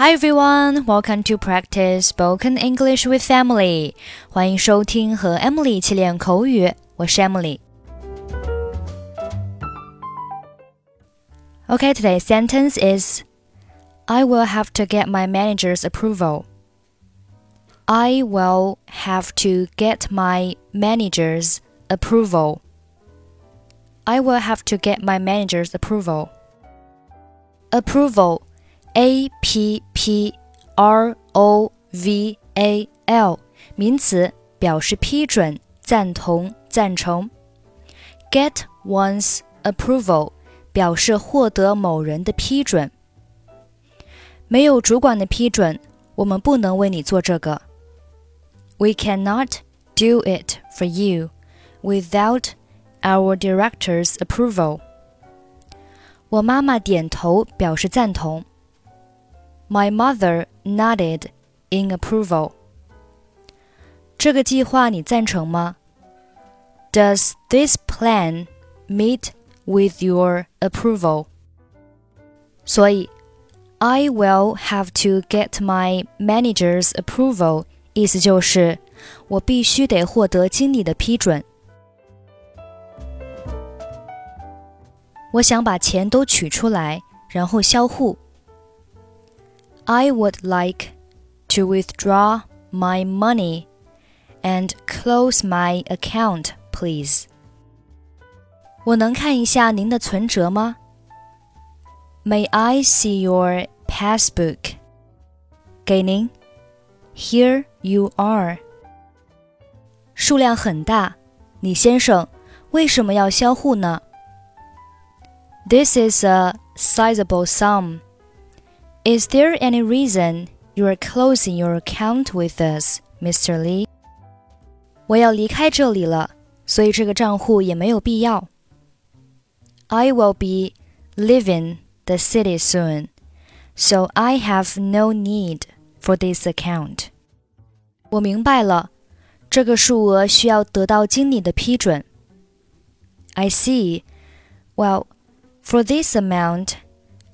Hi everyone, welcome to practice spoken English with Emily. 欢迎收听和 Emily 一起练口语，我是 Emily。Okay, today's sentence is I will have to get my manager's approval. I will have to get my manager's approval. I will have to get my manager's approval. Approval a P P R O V A L 名词，表示批准、赞同、赞成。Get one's approval 表示获得某人的批准。没有主管的批准，我们不能为你做这个。We cannot do it for you without our director's approval. 我妈妈点头表示赞同。 my mother nodded in approval. 这个计划你赞成吗？Does this plan meet with your approval? 所以，I will have to get my manager's approval，意思就是我必须得获得经理的批准。我想把钱都取出来，然后销户。 I would like to withdraw my money and close my account, please. 我能看一下您的存折吗？May I see your passbook? 给您。Here you are. 数量很大，李先生，为什么要销户呢？This is a sizable sum. Is there any reason you are closing your account with us, Mr. Lee? 我要离开这里了，所以这个账户也没有必要。I will be leaving the city soon, so I have no need for this account. 我明白了，这个数额需要得到经理的批准。I see. Well, for this amount,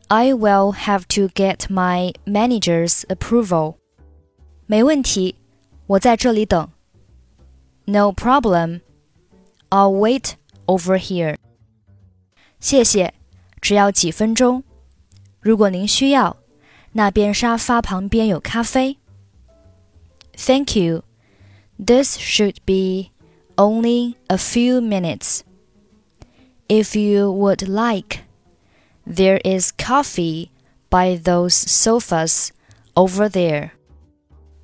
I will have to get my manager's approval. 没问题，我在这里等。No problem. I'll wait over here. 谢谢，只要几分钟。如果您需要，那边沙发旁边有咖啡。Thank you. This should be only a few minutes. If you would like, there is coffee by those sofas over there.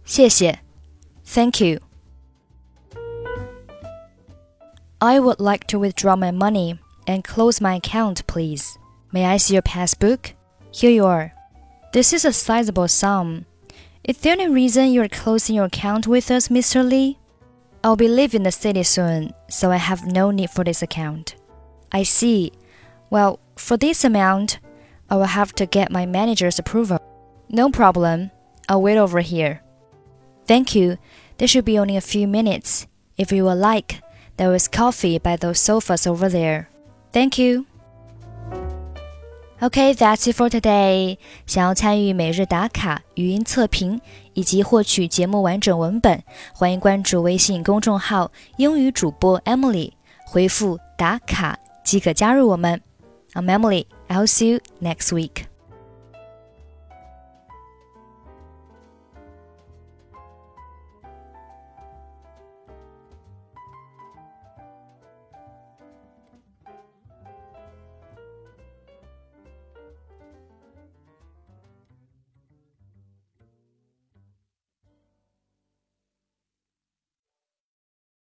谢谢. Thank you. I would like to withdraw my money and close my account, please. May I see your passbook? Here you are. This is a sizable sum. Is there any reason you're closing your account with us, Mr. Lee? I'll be leaving the city soon, so I have no need for this account. I see. Well, for this amount, I will have to get my manager's approval. No problem. I'll wait over here. Thank you. There should be only a few minutes. If you would like, there is coffee by those sofas over there. Thank you. Okay, that's it for today. 想要参与每日打卡、语音测评以及获取节目完整文本，欢迎关注微信公众号“英语主播 Emily”，回复“打卡”即可加入我们。 I'm Emily. I'll see you next week.